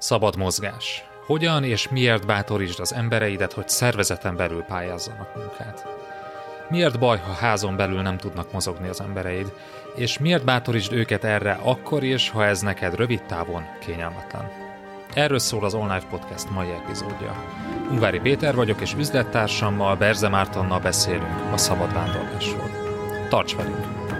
Szabad mozgás. Hogyan és miért bátorítsd az embereidet, hogy szervezeten belül pályázzanak munkát? Miért baj, ha házon belül nem tudnak mozogni az embereid? És miért bátorítsd őket erre akkor is, ha ez neked rövid távon kényelmetlen? Erről szól az Online Podcast mai epizódja. Ungvári Péter vagyok, és üzlettársammal, Berze Mártonnal beszélünk a szabad vándorlásról. Tarts velünk!